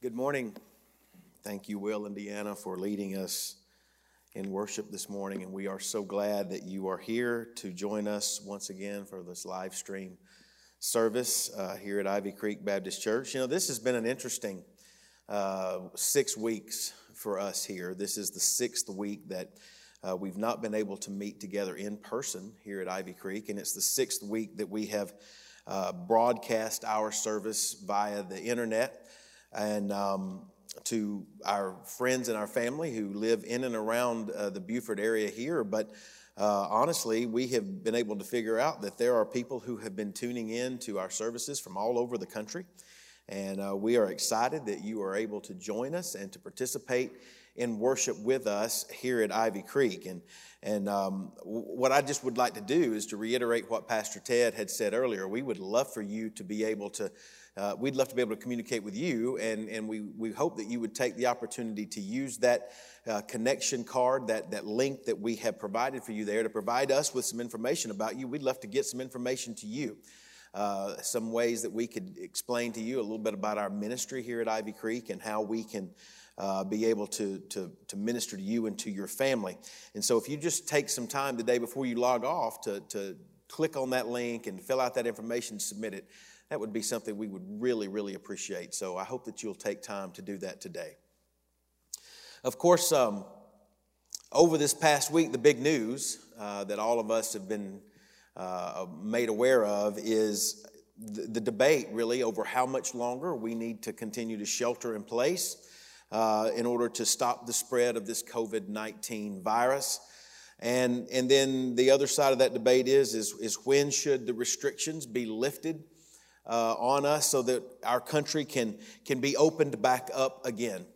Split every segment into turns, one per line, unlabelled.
Good morning. Thank you, Will and Deanna, for leading us in worship this morning. And we are so glad that you are here to join us once again for this live stream service uh, here at Ivy Creek Baptist Church. You know, this has been an interesting uh, six weeks for us here. This is the sixth week that uh, we've not been able to meet together in person here at Ivy Creek, and it's the sixth week that we have uh, broadcast our service via the internet and um, to our friends and our family who live in and around uh, the Buford area here. But uh, honestly, we have been able to figure out that there are people who have been tuning in to our services from all over the country. And uh, we are excited that you are able to join us and to participate in worship with us here at Ivy Creek. And, and um, what I just would like to do is to reiterate what Pastor Ted had said earlier. We would love for you to be able to uh, we'd love to be able to communicate with you, and, and we, we hope that you would take the opportunity to use that uh, connection card, that, that link that we have provided for you there to provide us with some information about you. We'd love to get some information to you. Uh, some ways that we could explain to you a little bit about our ministry here at Ivy Creek and how we can uh, be able to, to, to minister to you and to your family. And so, if you just take some time today before you log off to, to click on that link and fill out that information, submit it, that would be something we would really, really appreciate. So I hope that you'll take time to do that today. Of course, um, over this past week, the big news uh, that all of us have been uh, made aware of is the, the, debate really over how much longer we need to continue to shelter in place uh, in order to stop the spread of this COVID 19 virus. And, and then the other side of that debate is, is, is when should the restrictions be lifted uh, on us so that our country can, can be opened back up again.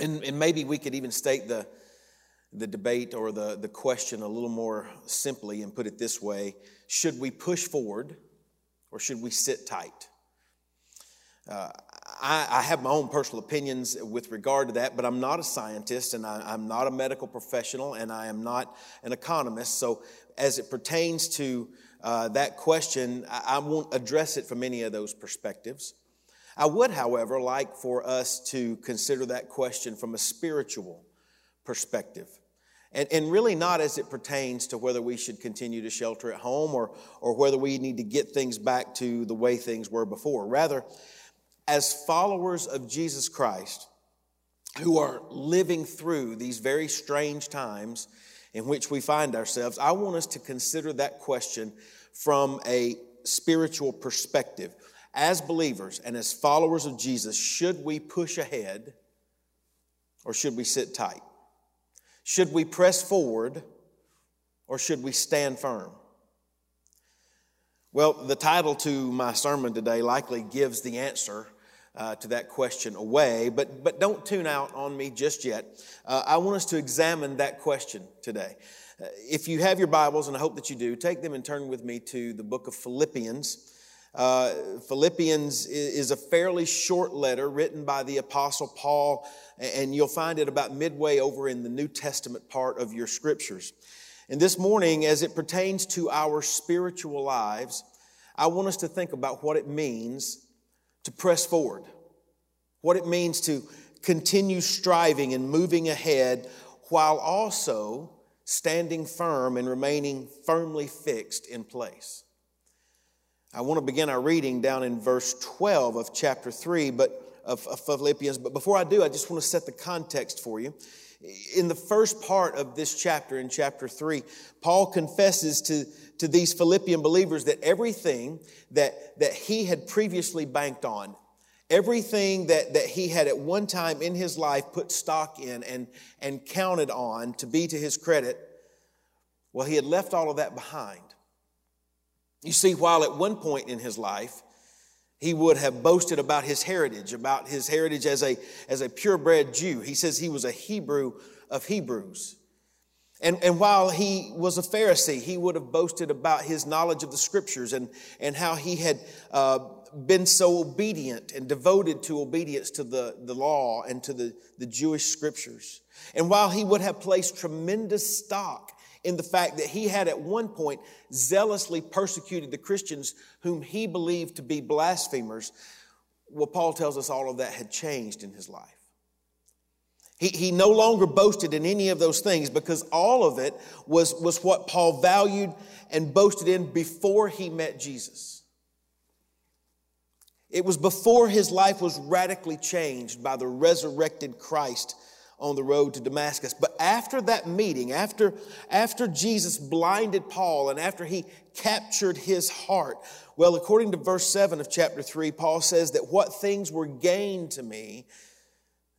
And, and maybe we could even state the, the debate or the, the question a little more simply and put it this way Should we push forward or should we sit tight? Uh, I, I, have my own personal opinions with regard to that, but I'm not a scientist and I, I'm not a medical professional and I am not an economist. So, as it pertains to uh, that question, I, I won't address it from any of those perspectives. I would, however, like for us to consider that question from a spiritual perspective. And, and really not as it pertains to whether we should continue to shelter at home or, or whether we need to get things back to the way things were before. Rather, as followers of Jesus Christ who are living through these very strange times in which we find ourselves, I want us to consider that question from a spiritual perspective. As believers and as followers of Jesus, should we push ahead or should we sit tight? Should we press forward or should we stand firm? Well, the title to my sermon today likely gives the answer uh, to that question away, but, but don't tune out on me just yet. Uh, I want us to examine that question today. Uh, if you have your Bibles, and I hope that you do, take them and turn with me to the book of Philippians. Uh, Philippians is a fairly short letter written by the Apostle Paul, and you'll find it about midway over in the New Testament part of your scriptures. And this morning, as it pertains to our spiritual lives, I want us to think about what it means to press forward, what it means to continue striving and moving ahead while also standing firm and remaining firmly fixed in place. I want to begin our reading down in verse 12 of chapter 3 but of, of Philippians, but before I do, I just want to set the context for you. In the first part of this chapter, in chapter 3, Paul confesses to to these Philippian believers that everything that, that he had previously banked on, everything that, that he had at one time in his life put stock in and, and counted on to be to his credit, well, he had left all of that behind. You see, while at one point in his life, he would have boasted about his heritage, about his heritage as a, as a purebred Jew. He says he was a Hebrew of Hebrews. And, and while he was a Pharisee, he would have boasted about his knowledge of the scriptures and, and how he had uh, been so obedient and devoted to obedience to the, the law and to the, the Jewish scriptures. And while he would have placed tremendous stock in the fact that he had at one point zealously persecuted the Christians whom he believed to be blasphemers, Well, Paul tells us all of that had changed in his life. He, he no longer boasted in any of those things because all of it was, was what Paul valued and boasted in before he met Jesus. It was before his life was radically changed by the resurrected Christ on the road to Damascus. But after that meeting, after, after Jesus blinded Paul and after he captured his heart, well, according to verse 7 of chapter 3, Paul says that what things were gained to me,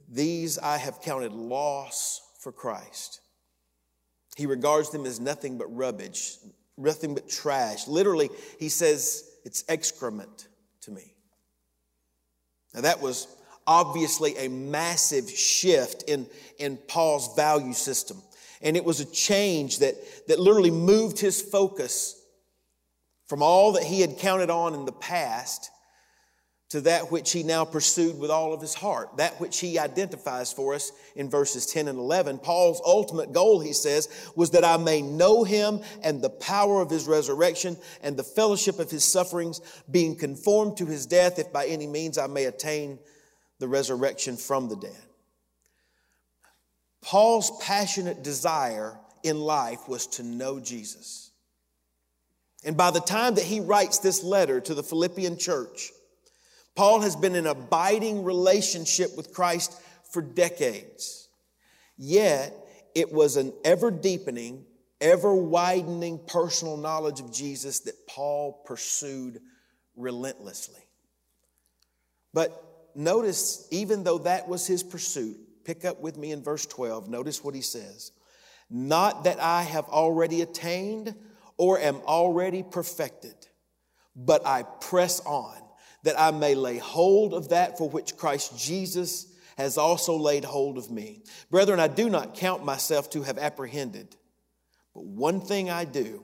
these I have counted loss for Christ. He regards them as nothing but rubbish, nothing but trash. Literally, he says it's excrement to me. Now, that was obviously a massive shift in, in Paul's value system. And it was a change that, that literally moved his focus from all that he had counted on in the past to that which he now pursued with all of his heart, that which he identifies for us in verses 10 and 11. Paul's ultimate goal, he says, was that I may know him and the power of his resurrection and the fellowship of his sufferings, being conformed to his death, if by any means I may attain the resurrection from the dead. Paul's passionate desire in life was to know Jesus. And by the time that he writes this letter to the Philippian church, Paul has been in abiding relationship with Christ for decades. Yet, it was an ever deepening, ever widening personal knowledge of Jesus that Paul pursued relentlessly. But notice, even though that was his pursuit, pick up with me in verse 12. Notice what he says Not that I have already attained or am already perfected, but I press on that I may lay hold of that for which Christ Jesus has also laid hold of me. Brethren, I do not count myself to have apprehended, but one thing I do,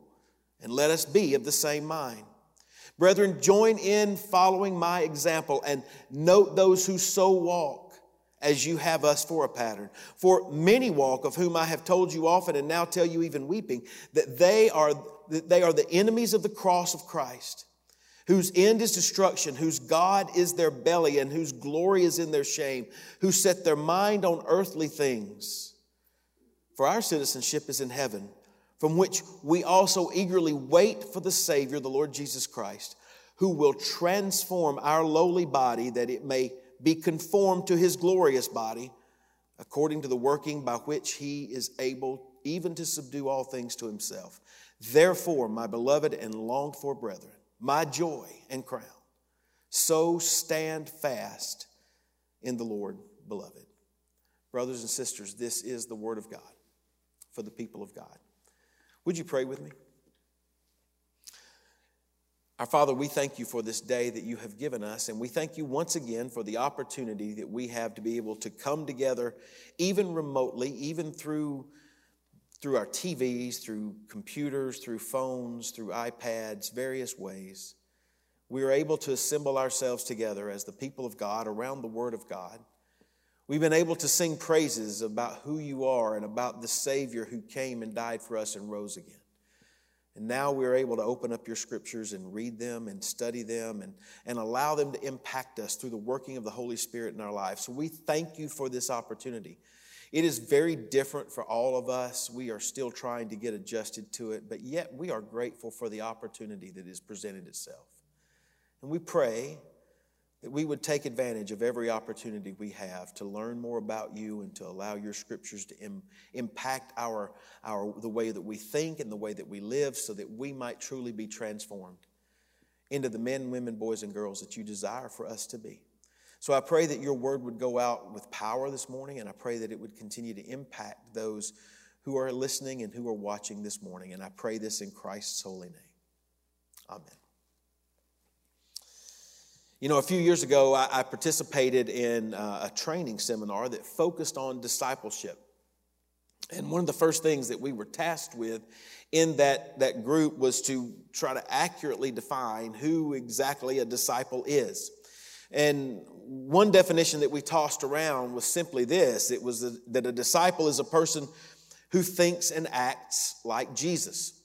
and let us be of the same mind. Brethren, join in following my example and note those who so walk as you have us for a pattern. For many walk, of whom I have told you often and now tell you even weeping, that they are that they are the enemies of the cross of Christ, whose end is destruction, whose God is their belly, and whose glory is in their shame, who set their mind on earthly things. For our citizenship is in heaven, from which we also eagerly wait for the Savior, the Lord Jesus Christ, who will transform our lowly body that it may be conformed to his glorious body, according to the working by which he is able even to subdue all things to himself. Therefore, my beloved and longed for brethren, my joy and crown, so stand fast in the Lord, beloved. Brothers and sisters, this is the word of God for the people of God. Would you pray with me? Our Father, we thank you for this day that you have given us, and we thank you once again for the opportunity that we have to be able to come together, even remotely, even through through our TVs, through computers, through phones, through iPads, various ways, we are able to assemble ourselves together as the people of God around the Word of God. We've been able to sing praises about who you are and about the Savior who came and died for us and rose again. And now we're able to open up your scriptures and read them and study them and, and allow them to impact us through the working of the Holy Spirit in our lives. So we thank you for this opportunity. It is very different for all of us. We are still trying to get adjusted to it, but yet we are grateful for the opportunity that has presented itself. And we pray that we would take advantage of every opportunity we have to learn more about you and to allow your scriptures to Im- impact our, our, the way that we think and the way that we live so that we might truly be transformed into the men, women, boys, and girls that you desire for us to be. So I pray that your word would go out with power this morning, and I pray that it would continue to impact those who are listening and who are watching this morning. And I pray this in Christ's holy name. Amen. You know, a few years ago, I, I participated in uh, a training seminar that focused on discipleship. And one of the first things that we were tasked with in that, that group was to try to accurately define who exactly a disciple is. And one definition that we tossed around was simply this it was that a disciple is a person who thinks and acts like Jesus.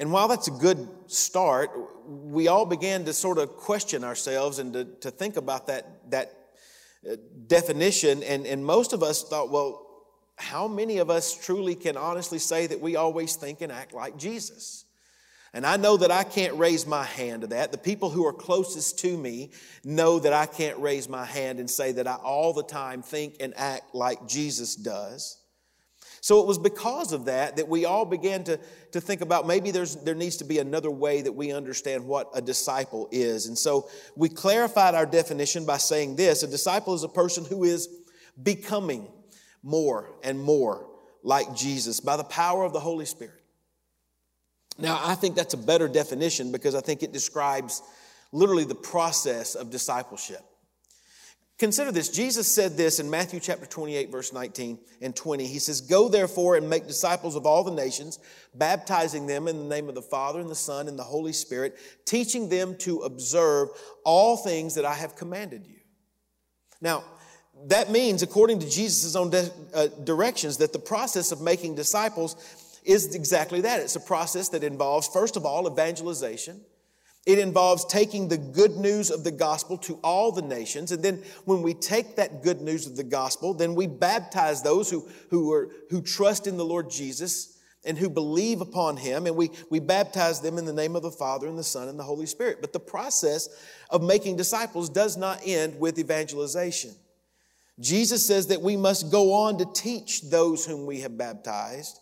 And while that's a good start, we all began to sort of question ourselves and to, to think about that, that uh, definition. And, and most of us thought, well, how many of us truly can honestly say that we always think and act like Jesus? And I know that I can't raise my hand to that. The people who are closest to me know that I can't raise my hand and say that I all the time think and act like Jesus does. So it was because of that that we all began to, to think about maybe there's, there needs to be another way that we understand what a disciple is. And so we clarified our definition by saying this a disciple is a person who is becoming more and more like Jesus by the power of the Holy Spirit. Now, I think that's a better definition because I think it describes literally the process of discipleship. Consider this. Jesus said this in Matthew chapter 28, verse 19 and 20. He says, Go therefore and make disciples of all the nations, baptizing them in the name of the Father and the Son and the Holy Spirit, teaching them to observe all things that I have commanded you. Now, that means, according to Jesus' own de- uh, directions, that the process of making disciples is exactly that. It's a process that involves, first of all, evangelization. It involves taking the good news of the gospel to all the nations. And then when we take that good news of the gospel, then we baptize those who, who, are, who trust in the Lord Jesus and who believe upon him. And we, we baptize them in the name of the Father and the Son and the Holy Spirit. But the process of making disciples does not end with evangelization. Jesus says that we must go on to teach those whom we have baptized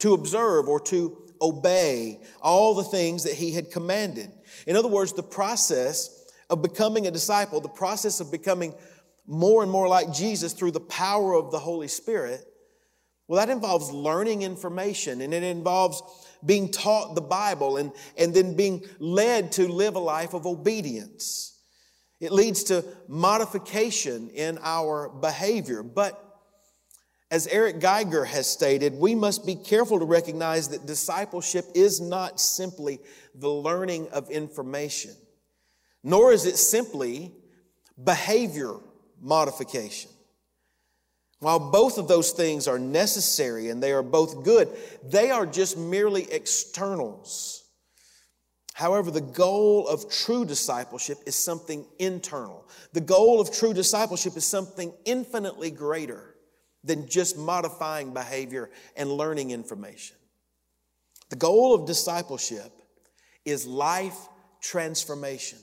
to observe or to obey all the things that he had commanded. In other words, the process of becoming a disciple, the process of becoming more and more like Jesus through the power of the Holy Spirit, well, that involves learning information and it involves being taught the Bible and, and then being led to live a life of obedience. It leads to modification in our behavior. But as Eric Geiger has stated, we must be careful to recognize that discipleship is not simply the learning of information, nor is it simply behavior modification. While both of those things are necessary and they are both good, they are just merely externals. However, the goal of true discipleship is something internal. The goal of true discipleship is something infinitely greater than just modifying behavior and learning information. The goal of discipleship is life transformation.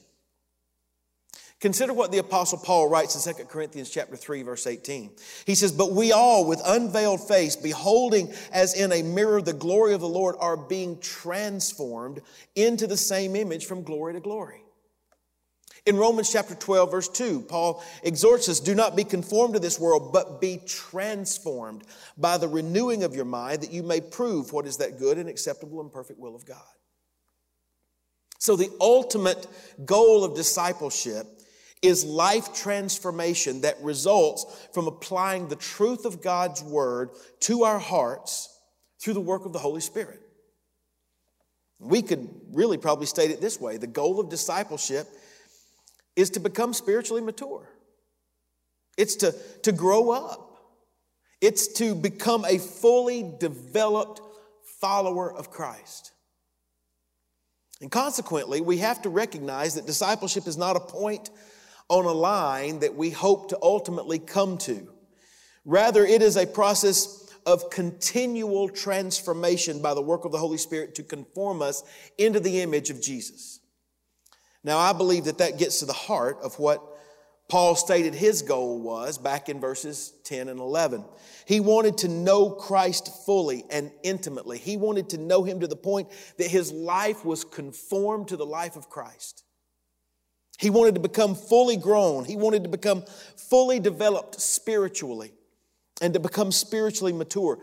Consider what the apostle Paul writes in 2 Corinthians chapter 3 verse 18. He says, "But we all with unveiled face beholding as in a mirror the glory of the Lord are being transformed into the same image from glory to glory." In Romans chapter 12, verse 2, Paul exhorts us do not be conformed to this world, but be transformed by the renewing of your mind, that you may prove what is that good and acceptable and perfect will of God. So, the ultimate goal of discipleship is life transformation that results from applying the truth of God's word to our hearts through the work of the Holy Spirit. We could really probably state it this way the goal of discipleship is to become spiritually mature. It's to, to grow up. It's to become a fully developed follower of Christ. And consequently, we have to recognize that discipleship is not a point on a line that we hope to ultimately come to. Rather, it is a process of continual transformation by the work of the Holy Spirit to conform us into the image of Jesus. Now, I believe that that gets to the heart of what Paul stated his goal was back in verses 10 and 11. He wanted to know Christ fully and intimately. He wanted to know him to the point that his life was conformed to the life of Christ. He wanted to become fully grown. He wanted to become fully developed spiritually and to become spiritually mature.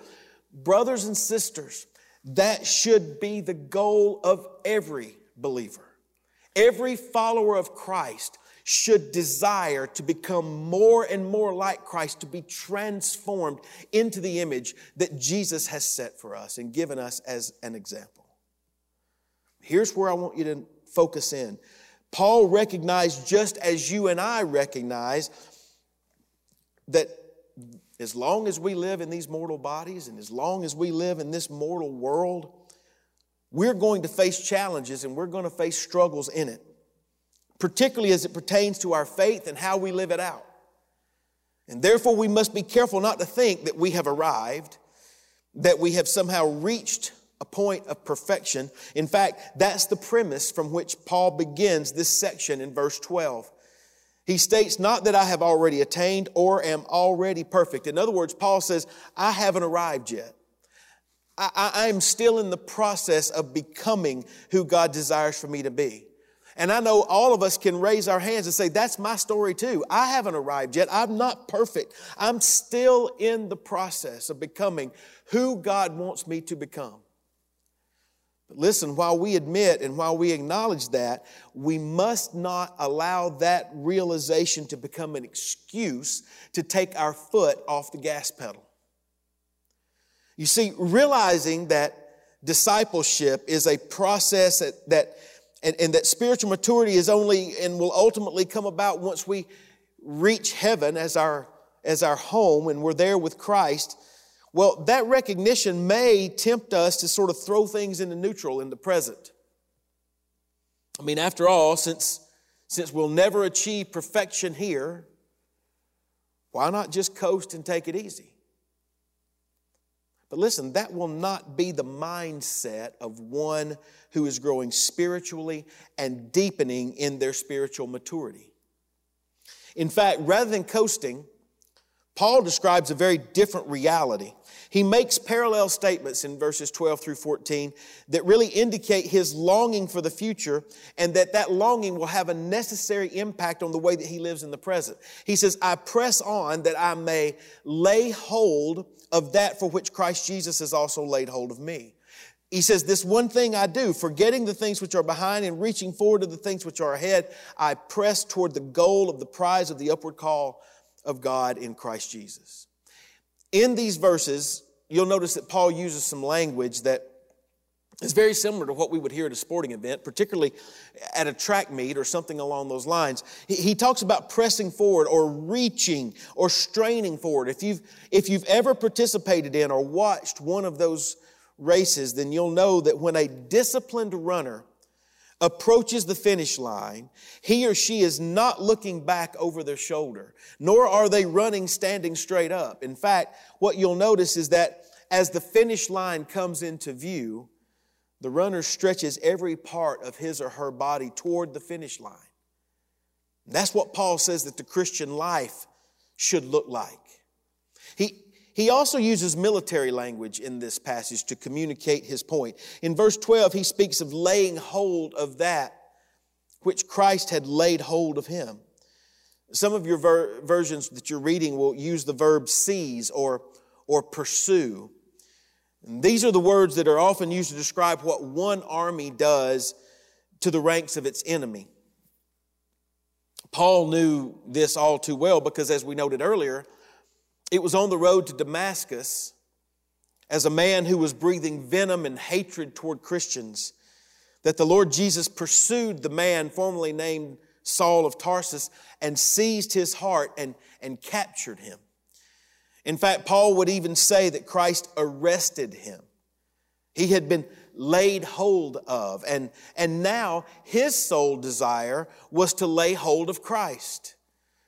Brothers and sisters, that should be the goal of every believer. Every follower of Christ should desire to become more and more like Christ, to be transformed into the image that Jesus has set for us and given us as an example. Here's where I want you to focus in. Paul recognized, just as you and I recognize, that as long as we live in these mortal bodies and as long as we live in this mortal world, we're going to face challenges and we're going to face struggles in it particularly as it pertains to our faith and how we live it out. And therefore, we must be careful not to think that we have arrived, that we have somehow reached a point of perfection. In fact, that's the premise from which Paul begins this section in verse 12. He states, Not that I have already attained or am already perfect. In other words, Paul says, I haven't arrived yet. I, am still in the process of becoming who God desires for me to be. And I know all of us can raise our hands and say, That's my story too. I haven't arrived yet. I'm not perfect. I'm still in the process of becoming who God wants me to become. But listen, while we admit and while we acknowledge that, we must not allow that realization to become an excuse to take our foot off the gas pedal. You see, realizing that discipleship is a process that, that and, and that spiritual maturity is only and will ultimately come about once we reach heaven as our, as our home and we're there with Christ, well, that recognition may tempt us to sort of throw things into neutral in the present. I mean, after all, since, since we'll never achieve perfection here, why not just coast and take it easy? But listen, that will not be the mindset of one who is growing spiritually and deepening in their spiritual maturity. In fact, rather than coasting, Paul describes a very different reality. He makes parallel statements in verses 12 through 14 that really indicate his longing for the future and that that longing will have a necessary impact on the way that he lives in the present. He says, I press on that I may lay hold of that for which Christ Jesus has also laid hold of me. He says, This one thing I do, forgetting the things which are behind and reaching forward to the things which are ahead, I press toward the goal of the prize of the upward call of God in Christ Jesus. In these verses, you'll notice that Paul uses some language that is very similar to what we would hear at a sporting event, particularly at a track meet or something along those lines. He, he, talks about pressing forward or reaching or straining forward. If you've, if you've ever participated in or watched one of those races, then you'll know that when a disciplined runner approaches the finish line, he or she is not looking back over their shoulder, nor are they running standing straight up. In fact, what you'll notice is that as the finish line comes into view, the runner stretches every part of his or her body toward the finish line. That's what Paul says that the Christian life should look like. He, he also uses military language in this passage to communicate his point. In verse 12, he speaks of laying hold of that which Christ had laid hold of him. Some of your ver- versions that you're reading will use the verb seize or, or pursue. And these are the words that are often used to describe what one army does to the ranks of its enemy. Paul knew this all too well because, as we noted earlier, it was on the road to Damascus as a man who was breathing venom and hatred toward Christians that the Lord Jesus pursued the man formerly named Saul of Tarsus and seized his heart and, and captured him. In fact, Paul would even say that Christ arrested him. He had been laid hold of, and, and now his sole desire was to lay hold of Christ,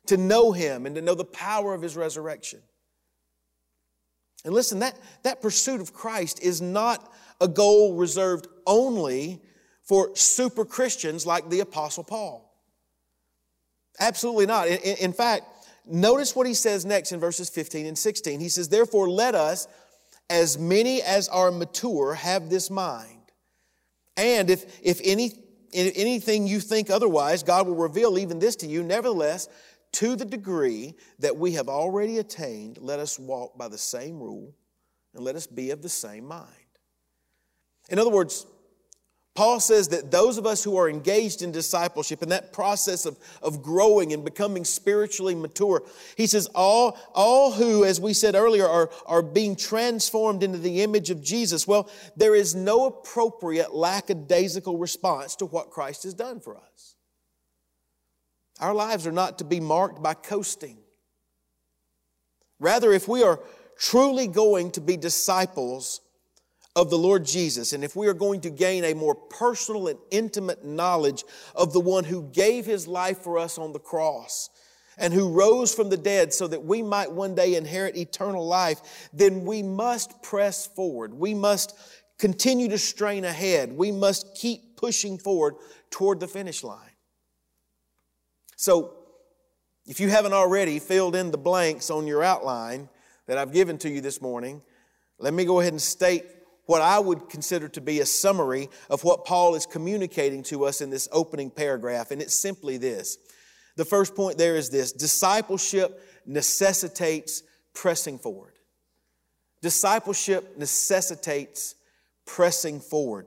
to know him and to know the power of his resurrection. And listen, that, that pursuit of Christ is not a goal reserved only for super Christians like the Apostle Paul. Absolutely not. In, in, fact, notice what he says next in verses 15 and 16. He says, Therefore, let us, as many as are mature, have this mind. And if, if any, if anything you think otherwise, God will reveal even this to you. Nevertheless, to the degree that we have already attained, let us walk by the same rule and let us be of the same mind. In other words, Paul says that those of us who are engaged in discipleship in that process of, of growing and becoming spiritually mature, he says, all, all who, as we said earlier, are, are being transformed into the image of Jesus, well, there is no appropriate lackadaisical response to what Christ has done for us. Our lives are not to be marked by coasting. Rather, if we are truly going to be disciples, of the Lord Jesus, and if we are going to gain a more personal and intimate knowledge of the one who gave his life for us on the cross and who rose from the dead so that we might one day inherit eternal life, then we must press forward. We must continue to strain ahead. We must keep pushing forward toward the finish line. So, if you haven't already filled in the blanks on your outline that I've given to you this morning, let me go ahead and state what I would consider to be a summary of what Paul is communicating to us in this opening paragraph, and it's simply this. The first point there is this discipleship necessitates pressing forward. Discipleship necessitates pressing forward.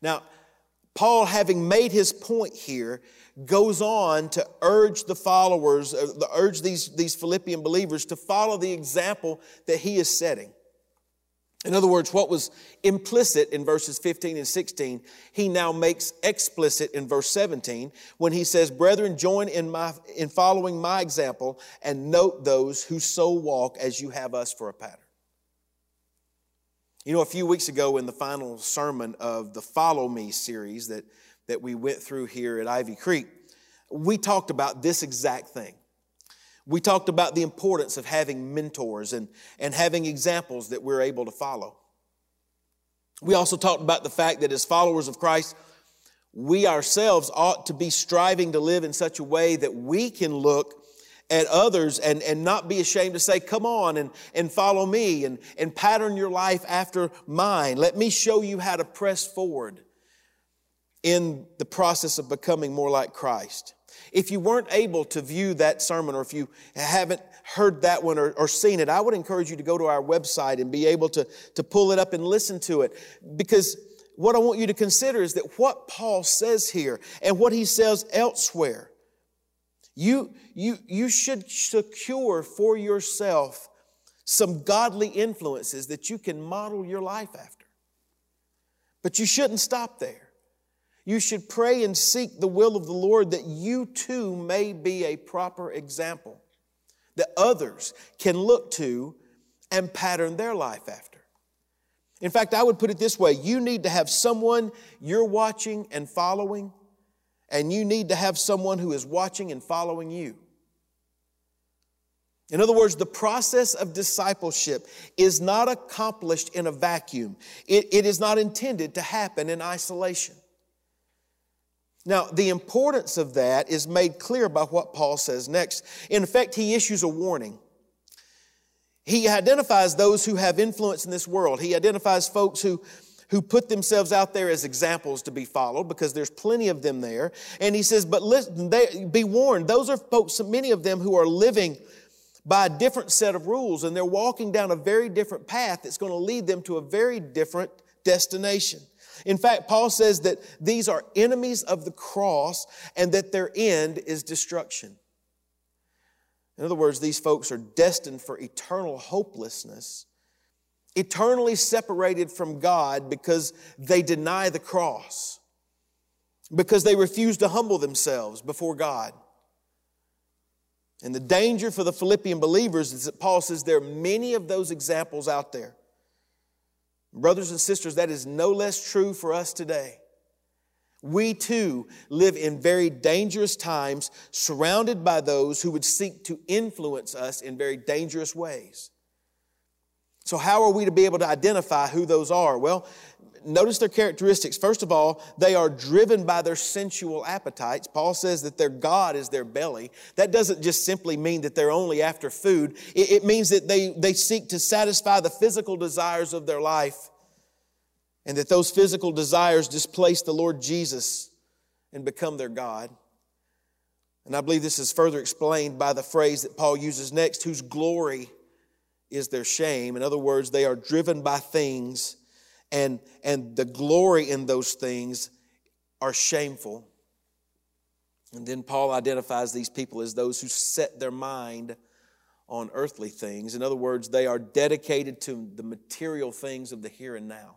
Now, Paul, having made his point here, goes on to urge the followers, uh, urge these, these Philippian believers to follow the example that he is setting. In other words, what was implicit in verses 15 and 16, he now makes explicit in verse 17 when he says, Brethren, join in, my, in following my example and note those who so walk as you have us for a pattern. You know, a few weeks ago in the final sermon of the Follow Me series that, that we went through here at Ivy Creek, we talked about this exact thing. We talked about the importance of having mentors and, and having examples that we're able to follow. We also talked about the fact that as followers of Christ, we ourselves ought to be striving to live in such a way that we can look at others and, and not be ashamed to say, come on and, and follow me and, and pattern your life after mine. Let me show you how to press forward in the process of becoming more like Christ. If you weren't able to view that sermon or if you haven't heard that one or, or, seen it, I would encourage you to go to our website and be able to, to pull it up and listen to it. Because what I want you to consider is that what Paul says here and what he says elsewhere, you, you, you should secure for yourself some godly influences that you can model your life after. But you shouldn't stop there. You should pray and seek the will of the Lord that you too may be a proper example that others can look to and pattern their life after. In fact, I would put it this way you need to have someone you're watching and following, and you need to have someone who is watching and following you. In other words, the process of discipleship is not accomplished in a vacuum. It, it is not intended to happen in isolation. Now, the importance of that is made clear by what Paul says next. In effect, he issues a warning. He identifies those who have influence in this world. He identifies folks who, who put themselves out there as examples to be followed because there's plenty of them there. And he says, but listen, they, be warned, those are folks, many of them who are living by a different set of rules and they're walking down a very different path that's going to lead them to a very different destination. In fact, Paul says that these are enemies of the cross and that their end is destruction. In other words, these folks are destined for eternal hopelessness, eternally separated from God because they deny the cross, because they refuse to humble themselves before God. And the danger for the Philippian believers is that Paul says there are many of those examples out there. Brothers and sisters, that is no less true for us today. We too live in very dangerous times, surrounded by those who would seek to influence us in very dangerous ways. So, how are we to be able to identify who those are? Well, notice their characteristics. First of all, they are driven by their sensual appetites. Paul says that their God is their belly. That doesn't just simply mean that they're only after food, it, it means that they, they seek to satisfy the physical desires of their life and that those physical desires displace the Lord Jesus and become their God. And I believe this is further explained by the phrase that Paul uses next whose glory is their shame. In other words, they are driven by things and, and the glory in those things are shameful. And then Paul identifies these people as those who set their mind on earthly things. In other words, they are dedicated to the material things of the here and now.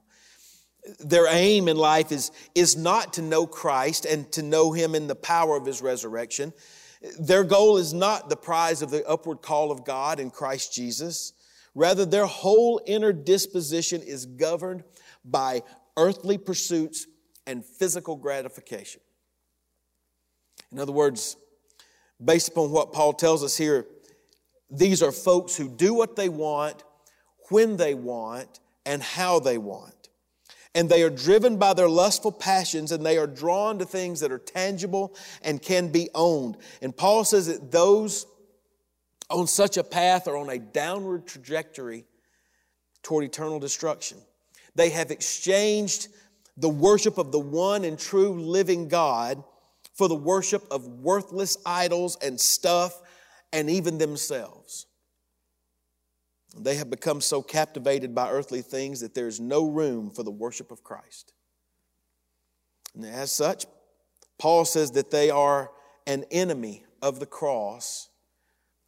Their aim in life is, is not to know Christ and to know Him in the power of His resurrection. Their goal is not the prize of the upward call of God in Christ Jesus. Rather, their whole inner disposition is governed by earthly pursuits and physical gratification. In other words, based upon what Paul tells us here, these are folks who do what they want, when they want, and how they want. And they are driven by their lustful passions and they are drawn to things that are tangible and can be owned. And Paul says that those on such a path are on a downward trajectory toward eternal destruction. They have exchanged the worship of the one and true living God for the worship of worthless idols and stuff and even themselves. They have become so captivated by earthly things that there is no room for the worship of Christ. And as such, Paul says that they are an enemy of the cross,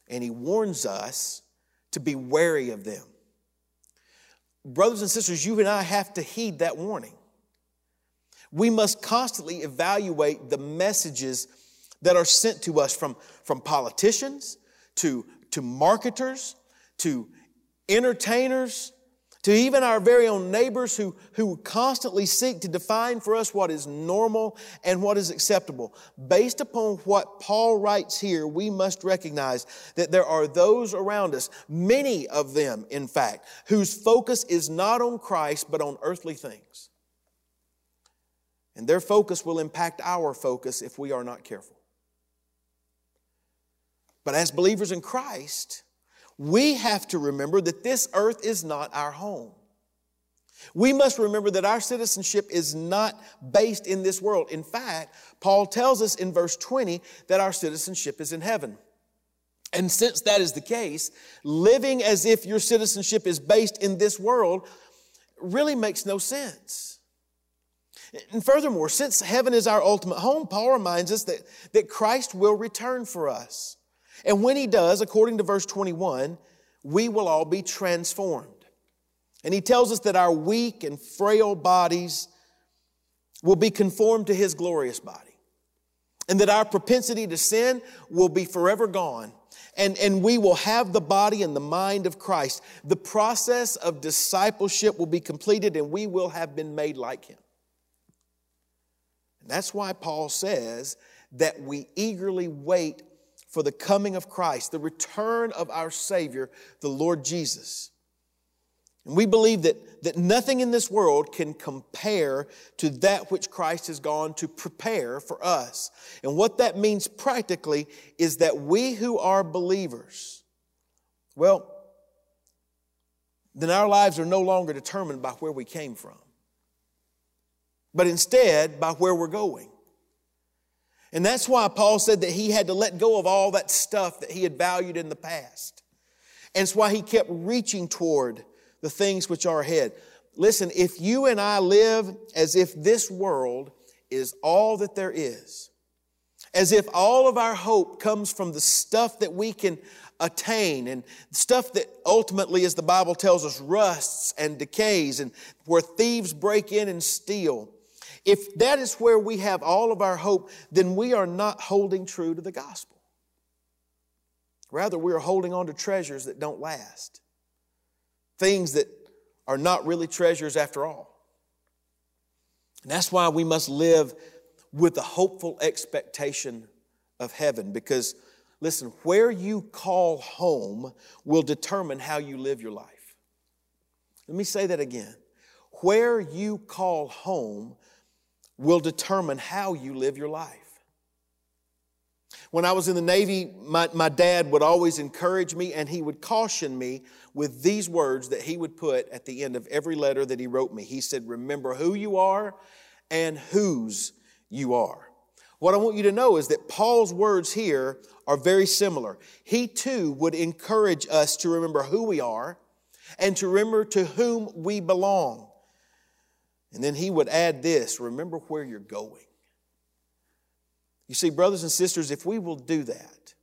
and he warns us to be wary of them. Brothers and sisters, you and I have to heed that warning. We must constantly evaluate the messages that are sent to us from, from politicians to, to marketers to entertainers to even our very own neighbors who, who constantly seek to define for us what is normal and what is acceptable. Based upon what Paul writes here, we must recognize that there are those around us, many of them, in fact, whose focus is not on Christ but on earthly things. And their focus will impact our focus if we are not careful. But as believers in Christ, we have to remember that this earth is not our home. We must remember that our citizenship is not based in this world. In fact, Paul tells us in verse 20 that our citizenship is in heaven. And since that is the case, living as if your citizenship is based in this world really makes no sense. And furthermore, since heaven is our ultimate home, Paul reminds us that, that Christ will return for us. And when he does, according to verse 21, we will all be transformed. And he tells us that our weak and frail bodies will be conformed to his glorious body. And that our propensity to sin will be forever gone. And, and we will have the body and the mind of Christ. The process of discipleship will be completed and we will have been made like him. And that's why Paul says that we eagerly wait for the coming of Christ, the return of our Savior, the Lord Jesus. And we believe that, that nothing in this world can compare to that which Christ has gone to prepare for us. And what that means practically is that we who are believers, well, then our lives are no longer determined by where we came from but instead by where we're going. And that's why Paul said that he had to let go of all that stuff that he had valued in the past. And it's why he kept reaching toward the things which are ahead. Listen, if you and I live as if this world is all that there is, as if all of our hope comes from the stuff that we can attain and stuff that ultimately, as the Bible tells us, rusts and decays and where thieves break in and steal. If that is where we have all of our hope, then we are not holding true to the gospel. Rather, we are holding on to treasures that don't last, things that are not really treasures after all. And that's why we must live with a hopeful expectation of heaven because, listen, where you call home will determine how you live your life. Let me say that again. Where you call home will determine how you live your life. When I was in the Navy, my, my dad would always encourage me and he would caution me with these words that he would put at the end of every letter that he wrote me. He said, Remember who you are and whose you are. What I want you to know is that Paul's words here are very similar. He too would encourage us to remember who we are and to remember to whom we belong. And then he would add this remember where you're going. You see, brothers and sisters, if we will do that,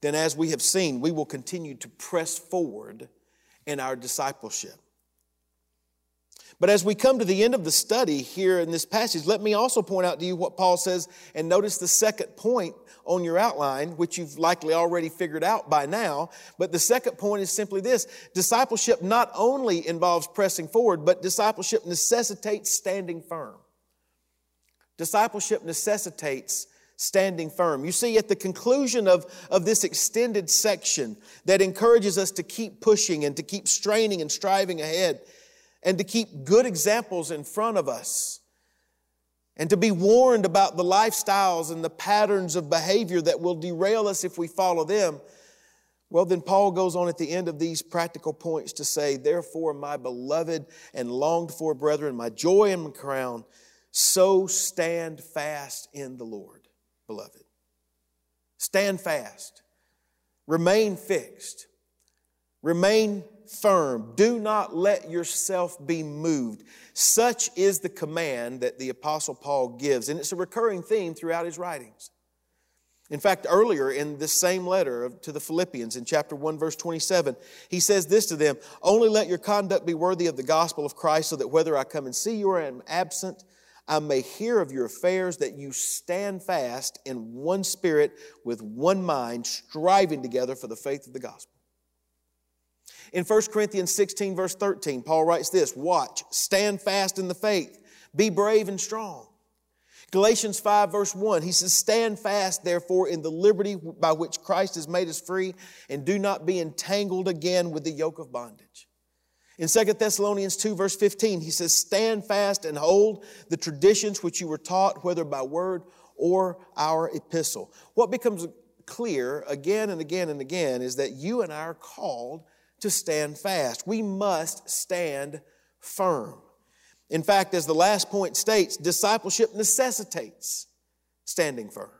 then as we have seen, we will continue to press forward in our discipleship. But as we come to the end of the study here in this passage, let me also point out to you what Paul says, and notice the second point on your outline, which you've likely already figured out by now. But the second point is simply this discipleship not only involves pressing forward, but discipleship necessitates standing firm. Discipleship necessitates standing firm. You see, at the conclusion of, of this extended section that encourages us to keep pushing and to keep straining and striving ahead, and to keep good examples in front of us and to be warned about the lifestyles and the patterns of behavior that will derail us if we follow them. Well, then Paul goes on at the end of these practical points to say, Therefore, my beloved and longed for brethren, my joy and my crown, so stand fast in the Lord, beloved. Stand fast. Remain fixed. Remain firm. Do not let yourself be moved. Such is the command that the Apostle Paul gives, and it's a recurring theme throughout his writings. In fact, earlier in this same letter to the Philippians in chapter 1, verse 27, he says this to them Only let your conduct be worthy of the gospel of Christ, so that whether I come and see you or am absent, I may hear of your affairs, that you stand fast in one spirit, with one mind, striving together for the faith of the gospel. In 1 Corinthians 16, verse 13, Paul writes this Watch, stand fast in the faith, be brave and strong. Galatians 5, verse 1, he says, Stand fast, therefore, in the liberty by which Christ has made us free, and do not be entangled again with the yoke of bondage. In 2 Thessalonians 2, verse 15, he says, Stand fast and hold the traditions which you were taught, whether by word or our epistle. What becomes clear again and again and again is that you and I are called to stand fast. We must stand firm. In fact, as the last point states, discipleship necessitates standing firm.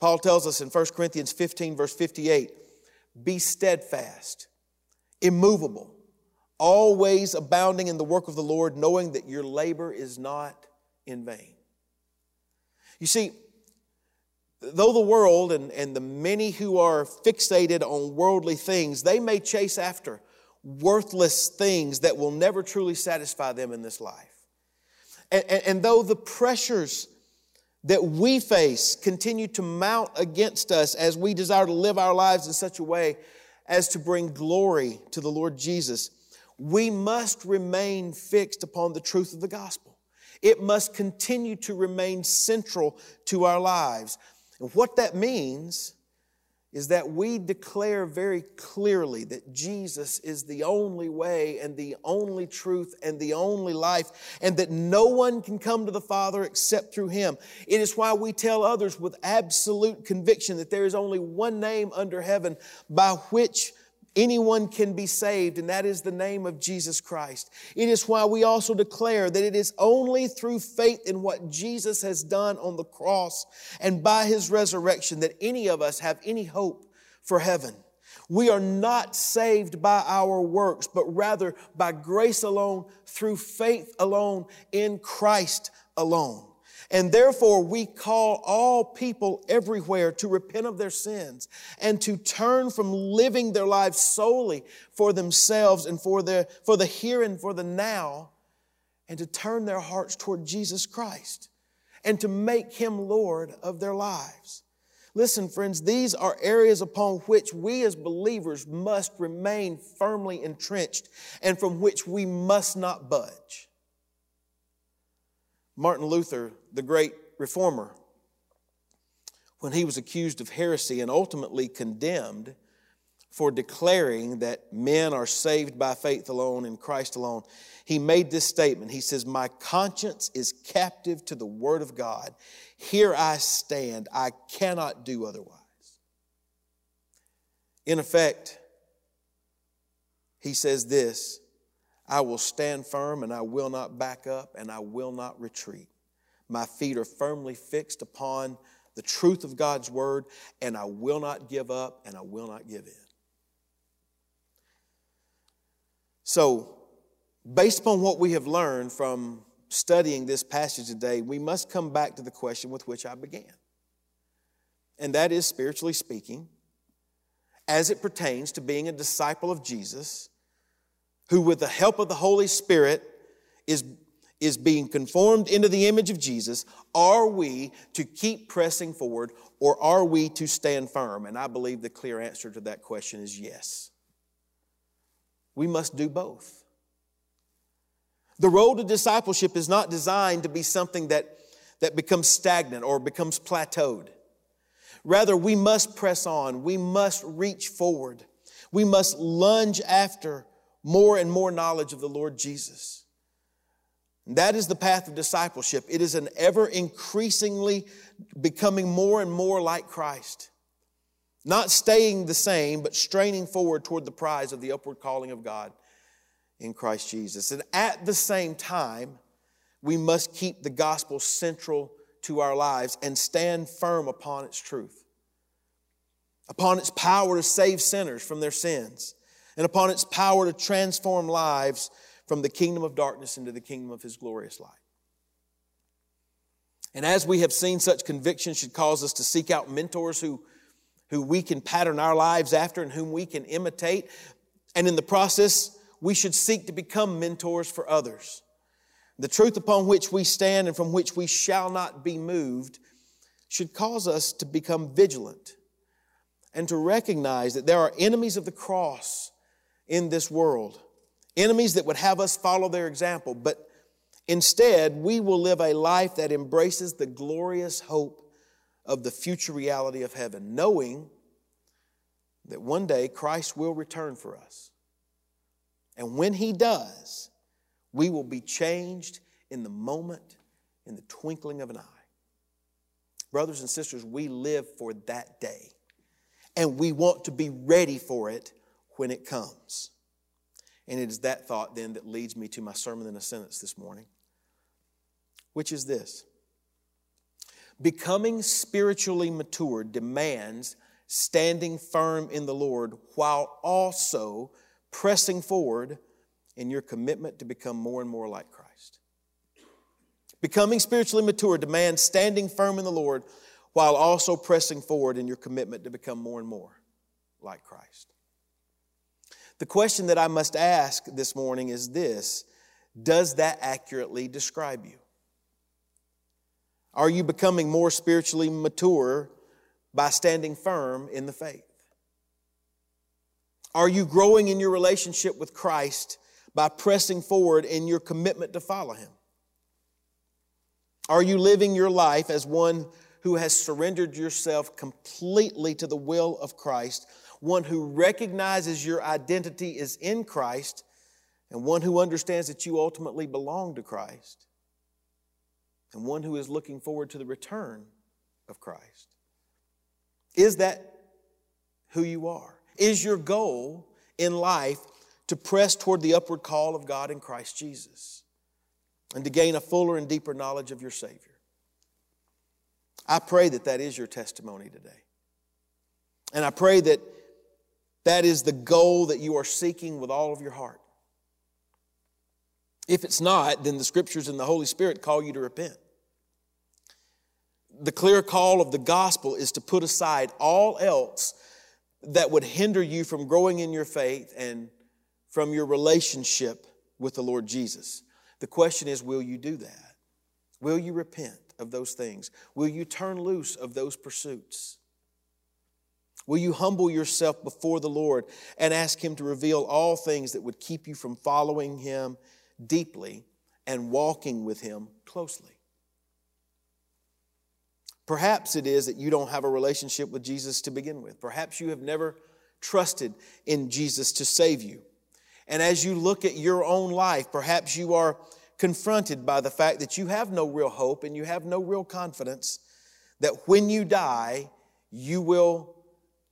Paul tells us in 1 Corinthians 15, verse 58 be steadfast, immovable, always abounding in the work of the Lord, knowing that your labor is not in vain. You see, Though the world and, and the many who are fixated on worldly things, they may chase after worthless things that will never truly satisfy them in this life. And, and, and though the pressures that we face continue to mount against us as we desire to live our lives in such a way as to bring glory to the Lord Jesus, we must remain fixed upon the truth of the gospel. It must continue to remain central to our lives. And what that means is that we declare very clearly that Jesus is the only way and the only truth and the only life, and that no one can come to the Father except through Him. It is why we tell others with absolute conviction that there is only one name under heaven by which anyone can be saved, and that is the name of Jesus Christ. It is why we also declare that it is only through faith in what Jesus has done on the cross and by his resurrection that any of us have any hope for heaven. We are not saved by our works, but rather by grace alone, through faith alone, in Christ alone. And therefore, we call all people everywhere to repent of their sins and to turn from living their lives solely for themselves and for, their, for the here and for the now, and to turn their hearts toward Jesus Christ and to make Him Lord of their lives. Listen, friends, these are areas upon which we as believers must remain firmly entrenched and from which we must not budge. Martin Luther, the great reformer, when he was accused of heresy and ultimately condemned for declaring that men are saved by faith alone in Christ alone, he made this statement. He says, My conscience is captive to the Word of God. Here I stand. I cannot do otherwise. In effect, he says this I will stand firm and I will not back up and I will not retreat. My feet are firmly fixed upon the truth of God's word and I will not give up and I will not give in. So, Based upon what we have learned from studying this passage today, we must come back to the question with which I began. And that is, spiritually speaking, as it pertains to being a disciple of Jesus, who, with the help of the Holy Spirit, is, is being conformed into the image of Jesus, are we to keep pressing forward or are we to stand firm? And I believe the clear answer to that question is yes. We must do both. The road to discipleship is not designed to be something that, that becomes stagnant or becomes plateaued. Rather, we must press on. We must reach forward. We must lunge after more and more knowledge of the Lord Jesus. That is the path of discipleship. It is an ever increasingly becoming more and more like Christ. Not staying the same, but straining forward toward the prize of the upward calling of God in Christ Jesus. And at the same time, we must keep the gospel central to our lives and stand firm upon its truth, upon its power to save sinners from their sins, and upon its power to transform lives from the kingdom of darkness into the kingdom of his glorious light. And as we have seen, such conviction should cause us to seek out mentors who, who we can pattern our lives after and whom we can imitate. And in the process, we should seek to become mentors for others. The truth upon which we stand and from which we shall not be moved should cause us to become vigilant and to recognize that there are enemies of the cross in this world enemies that would have us follow their example, but instead we will live a life that embraces the glorious hope of the future reality of heaven, knowing that one day Christ will return for us. And when He does, we will be changed in the moment, in the twinkling of an eye. Brothers and sisters, we live for that day, and we want to be ready for it when it comes. And it is that thought then that leads me to my sermon in a sentence this morning, which is this Becoming spiritually mature demands standing firm in the Lord while also pressing forward in your commitment to become more and more like Christ. Becoming spiritually mature demands standing firm in the Lord while also pressing forward in your commitment to become more and more like Christ. The question that I must ask this morning is this Does that accurately describe you? Are you becoming more spiritually mature by standing firm in the faith? Are you growing in your relationship with Christ by pressing forward in your commitment to follow Him? Are you living your life as one who has surrendered yourself completely to the will of Christ one who recognizes your identity is in Christ, and one who understands that you ultimately belong to Christ, and one who is looking forward to the return of Christ. Is that who you are? Is your goal in life to press toward the upward call of God in Christ Jesus and to gain a fuller and deeper knowledge of your Savior? I pray that that is your testimony today. And I pray that that is the goal that you are seeking with all of your heart. If it's not, then the scriptures and the Holy Spirit call you to repent. The clear call of the gospel is to put aside all else that would hinder you from growing in your faith and from your relationship with the Lord Jesus. The question is will you do that? Will you repent of those things? Will you turn loose of those pursuits? Will you humble yourself before the Lord and ask Him to reveal all things that would keep you from following Him deeply and walking with Him closely? Perhaps it is that you don't have a relationship with Jesus to begin with. Perhaps you have never trusted in Jesus to save you. And as you look at your own life, perhaps you are confronted by the fact that you have no real hope and you have no real confidence that when you die, you will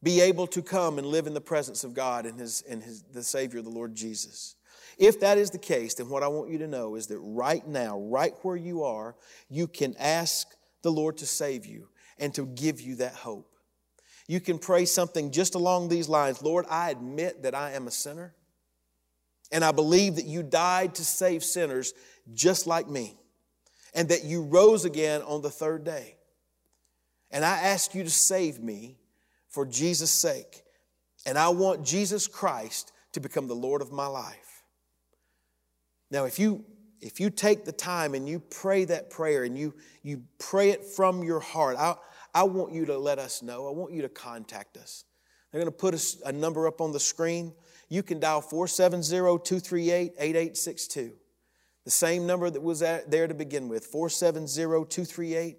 be able to come and live in the presence of God and his, and his, the Savior, the Lord Jesus. If that is the case, then what I want you to know is that right now, right where you are, you can ask the Lord to save you and to give you that hope. You can pray something just along these lines Lord, I admit that I am a sinner. And I believe that you died to save sinners just like me, and that you rose again on the third day. And I ask you to save me for Jesus' sake. And I want Jesus Christ to become the Lord of my life. Now, if you if you take the time and you pray that prayer and you, you pray it from your heart, I, I want you to let us know. I want you to contact us. They're going to put a, a number up on the screen. You can dial 470 238 8862. The same number that was there to begin with 470 238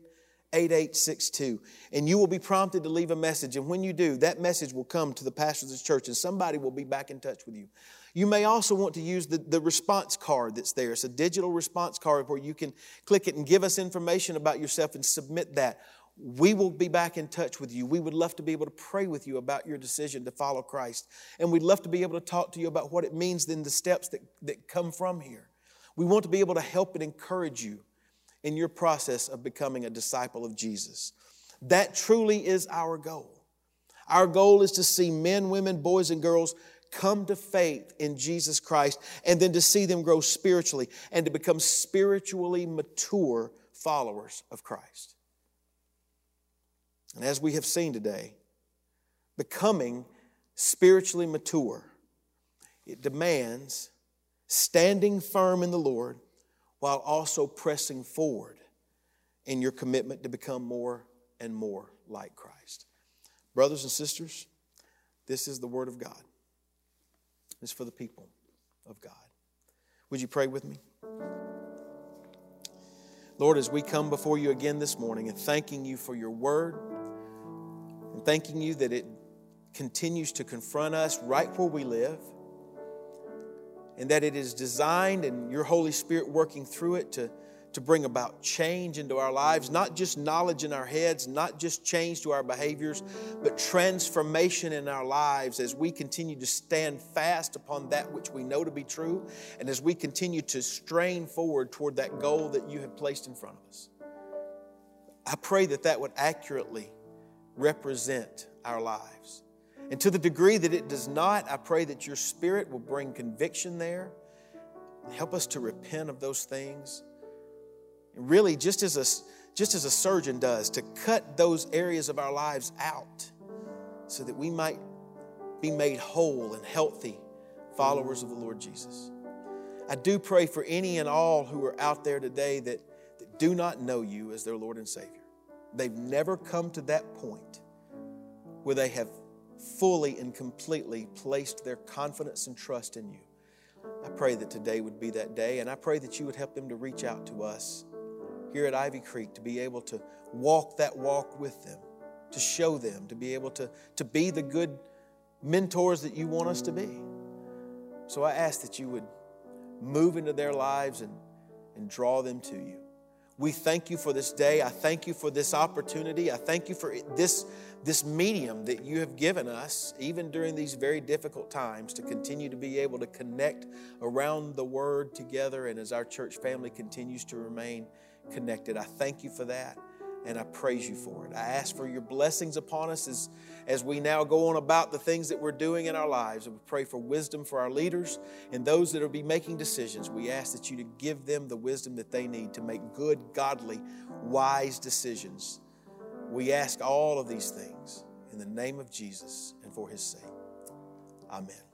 8862. And you will be prompted to leave a message. And when you do, that message will come to the pastors of church and somebody will be back in touch with you. You may also want to use the, the response card that's there. It's a digital response card where you can click it and give us information about yourself and submit that. We will be back in touch with you. We would love to be able to pray with you about your decision to follow Christ. And we'd love to be able to talk to you about what it means then the steps that, that come from here. We want to be able to help and encourage you in your process of becoming a disciple of Jesus. That truly is our goal. Our goal is to see men, women, boys, and girls come to faith in Jesus Christ and then to see them grow spiritually and to become spiritually mature followers of Christ. And as we have seen today, becoming spiritually mature, it demands standing firm in the Lord while also pressing forward in your commitment to become more and more like Christ. Brothers and sisters, this is the Word of God. It's for the people of God. Would you pray with me? Lord, as we come before you again this morning and thanking you for your word and thanking you that it continues to confront us right where we live and that it is designed and your Holy Spirit working through it to to bring about change into our lives, not just knowledge in our heads, not just change to our behaviors, but transformation in our lives as we continue to stand fast upon that which we know to be true, and as we continue to strain forward toward that goal that you have placed in front of us. I pray that that would accurately represent our lives. And to the degree that it does not, I pray that your Spirit will bring conviction there. Help us to repent of those things And really just as a just as a surgeon does to cut those areas of our lives out so that we might be made whole and healthy followers of the Lord Jesus. I do pray for any and all who are out there today that, that do not know you as their Lord and Savior. They've never come to that point where they have fully and completely placed their confidence and trust in you. I pray that today would be that day, and I pray that you would help them to reach out to us here at Ivy Creek to be able to walk that walk with them, to show them, to be able to, to be the good mentors that you want us to be. So I ask that you would move into their lives and, and draw them to you. We thank you for this day. I thank you for this opportunity. I thank you for this, this medium that you have given us, even during these very difficult times, to continue to be able to connect around the Word together and as our church family continues to remain connected. I thank you for that and I praise you for it. I ask for your blessings upon us as, as we now go on about the things that we're doing in our lives. And we pray for wisdom for our leaders and those that will be making decisions. We ask that you to give them the wisdom that they need to make good, godly, wise decisions. We ask all of these things in the name of Jesus and for his sake. Amen.